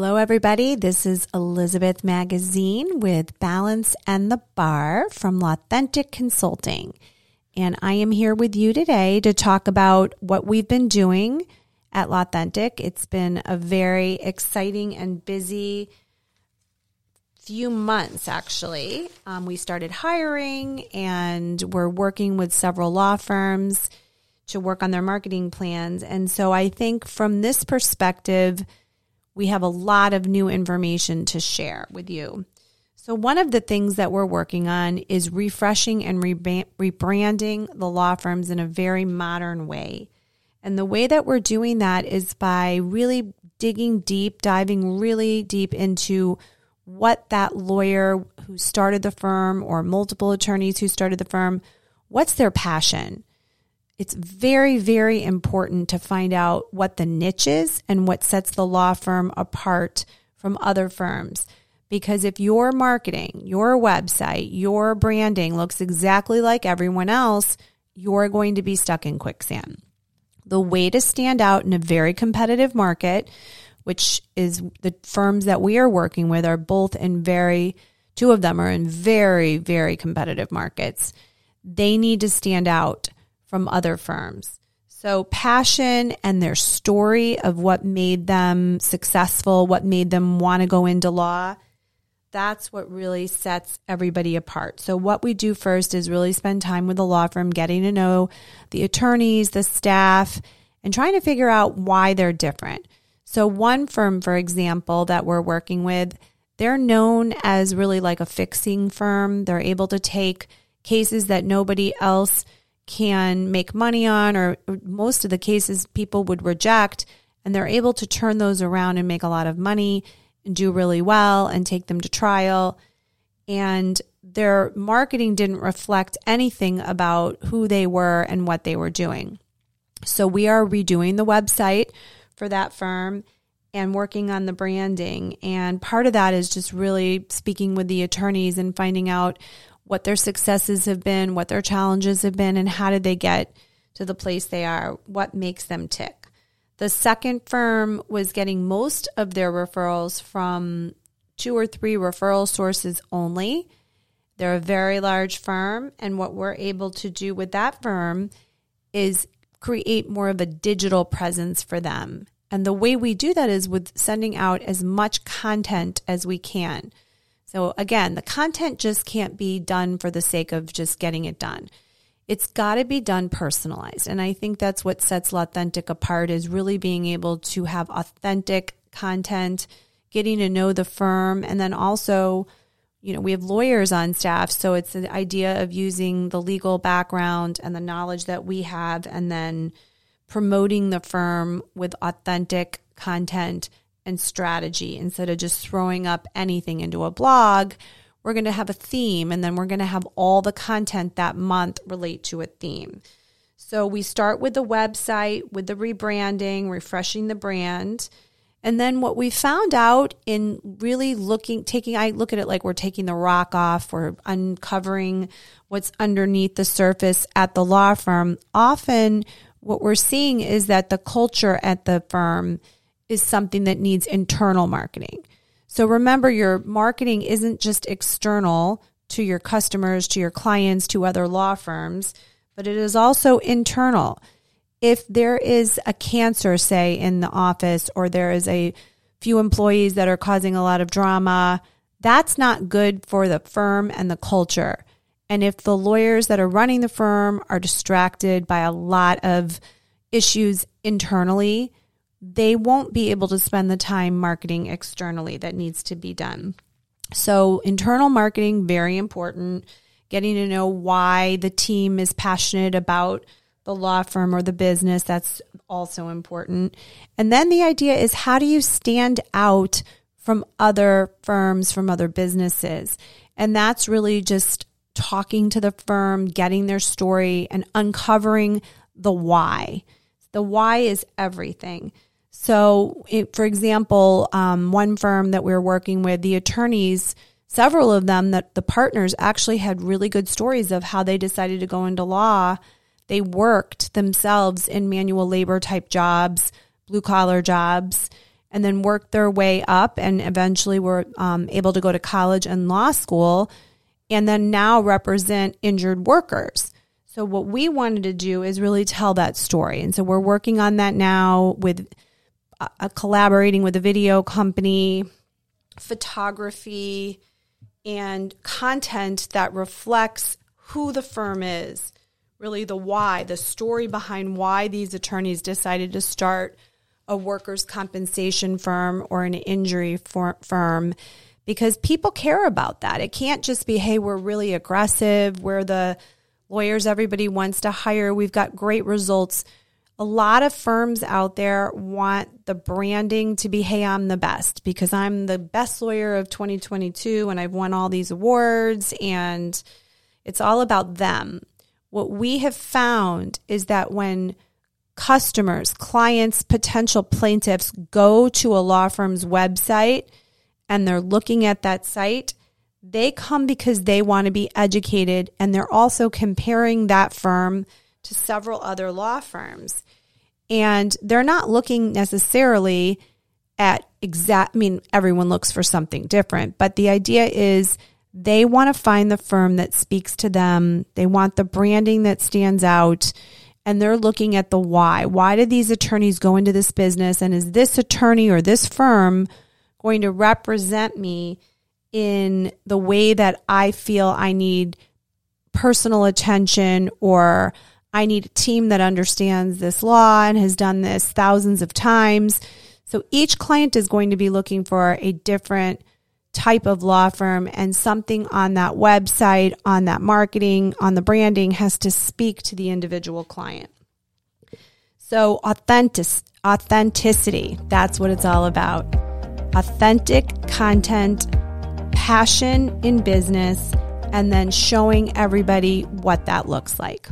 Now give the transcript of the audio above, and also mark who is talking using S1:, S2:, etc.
S1: Hello, everybody. This is Elizabeth Magazine with Balance and the Bar from Lawthentic Consulting. And I am here with you today to talk about what we've been doing at Lawthentic. It's been a very exciting and busy few months, actually. Um, we started hiring and we're working with several law firms to work on their marketing plans. And so I think from this perspective, we have a lot of new information to share with you. So, one of the things that we're working on is refreshing and rebranding the law firms in a very modern way. And the way that we're doing that is by really digging deep, diving really deep into what that lawyer who started the firm or multiple attorneys who started the firm, what's their passion? It's very, very important to find out what the niche is and what sets the law firm apart from other firms. Because if your marketing, your website, your branding looks exactly like everyone else, you're going to be stuck in quicksand. The way to stand out in a very competitive market, which is the firms that we are working with, are both in very, two of them are in very, very competitive markets. They need to stand out from other firms. So, passion and their story of what made them successful, what made them want to go into law, that's what really sets everybody apart. So, what we do first is really spend time with the law firm, getting to know the attorneys, the staff, and trying to figure out why they're different. So, one firm, for example, that we're working with, they're known as really like a fixing firm. They're able to take cases that nobody else can make money on, or most of the cases people would reject, and they're able to turn those around and make a lot of money and do really well and take them to trial. And their marketing didn't reflect anything about who they were and what they were doing. So we are redoing the website for that firm and working on the branding. And part of that is just really speaking with the attorneys and finding out what their successes have been, what their challenges have been, and how did they get to the place they are, what makes them tick. The second firm was getting most of their referrals from two or three referral sources only. They're a very large firm, and what we're able to do with that firm is create more of a digital presence for them. And the way we do that is with sending out as much content as we can. So again, the content just can't be done for the sake of just getting it done. It's got to be done personalized. And I think that's what sets Lawthentic apart is really being able to have authentic content, getting to know the firm, and then also, you know, we have lawyers on staff. So it's the idea of using the legal background and the knowledge that we have and then promoting the firm with authentic content and strategy instead of just throwing up anything into a blog. We're going to have a theme and then we're going to have all the content that month relate to a theme. So we start with the website, with the rebranding, refreshing the brand. And then what we found out in really looking, taking, I look at it like we're taking the rock off, we're uncovering what's underneath the surface at the law firm. Often what we're seeing is that the culture at the firm is something that needs internal marketing. So remember, your marketing isn't just external to your customers, to your clients, to other law firms, but it is also internal. If there is a cancer, say, in the office, or there is a few employees that are causing a lot of drama, that's not good for the firm and the culture. And if the lawyers that are running the firm are distracted by a lot of issues internally, they won't be able to spend the time marketing externally that needs to be done. So, internal marketing, very important. Getting to know why the team is passionate about the law firm or the business, that's also important. And then the idea is how do you stand out from other firms, from other businesses? And that's really just talking to the firm, getting their story, and uncovering the why. The why is everything. So, it, for example, um, one firm that we are working with, the attorneys, several of them that the partners actually had really good stories of how they decided to go into law. They worked themselves in manual labor type jobs, blue collar jobs, and then worked their way up and eventually were um, able to go to college and law school and then now represent injured workers. So, what we wanted to do is really tell that story. And so, we're working on that now with uh, collaborating with a video company, photography, and content that reflects who the firm is, really the why, the story behind why these attorneys decided to start a workers' compensation firm or an injury for, firm because people care about that. It can't just be, hey, we're really aggressive, we're the lawyers everybody wants to hire, we've got great results. A lot of firms out there want the branding to be, hey, I'm the best because I'm the best lawyer of 2022 and I've won all these awards and it's all about them. What we have found is that when customers, clients, potential plaintiffs go to a law firm's website and they're looking at that site, they come because they want to be educated and they're also comparing that firm to several other law firms. And they're not looking necessarily at exact, I mean, everyone looks for something different, but the idea is they want to find the firm that speaks to them. They want the branding that stands out and they're looking at the why. Why did these attorneys go into this business? And is this attorney or this firm going to represent me in the way that I feel I need personal attention or I need a team that understands this law and has done this thousands of times. So each client is going to be looking for a different type of law firm and something on that website, on that marketing, on the branding has to speak to the individual client. So authentic, authenticity, that's what it's all about. Authentic content, passion in business, and then showing everybody what that looks like.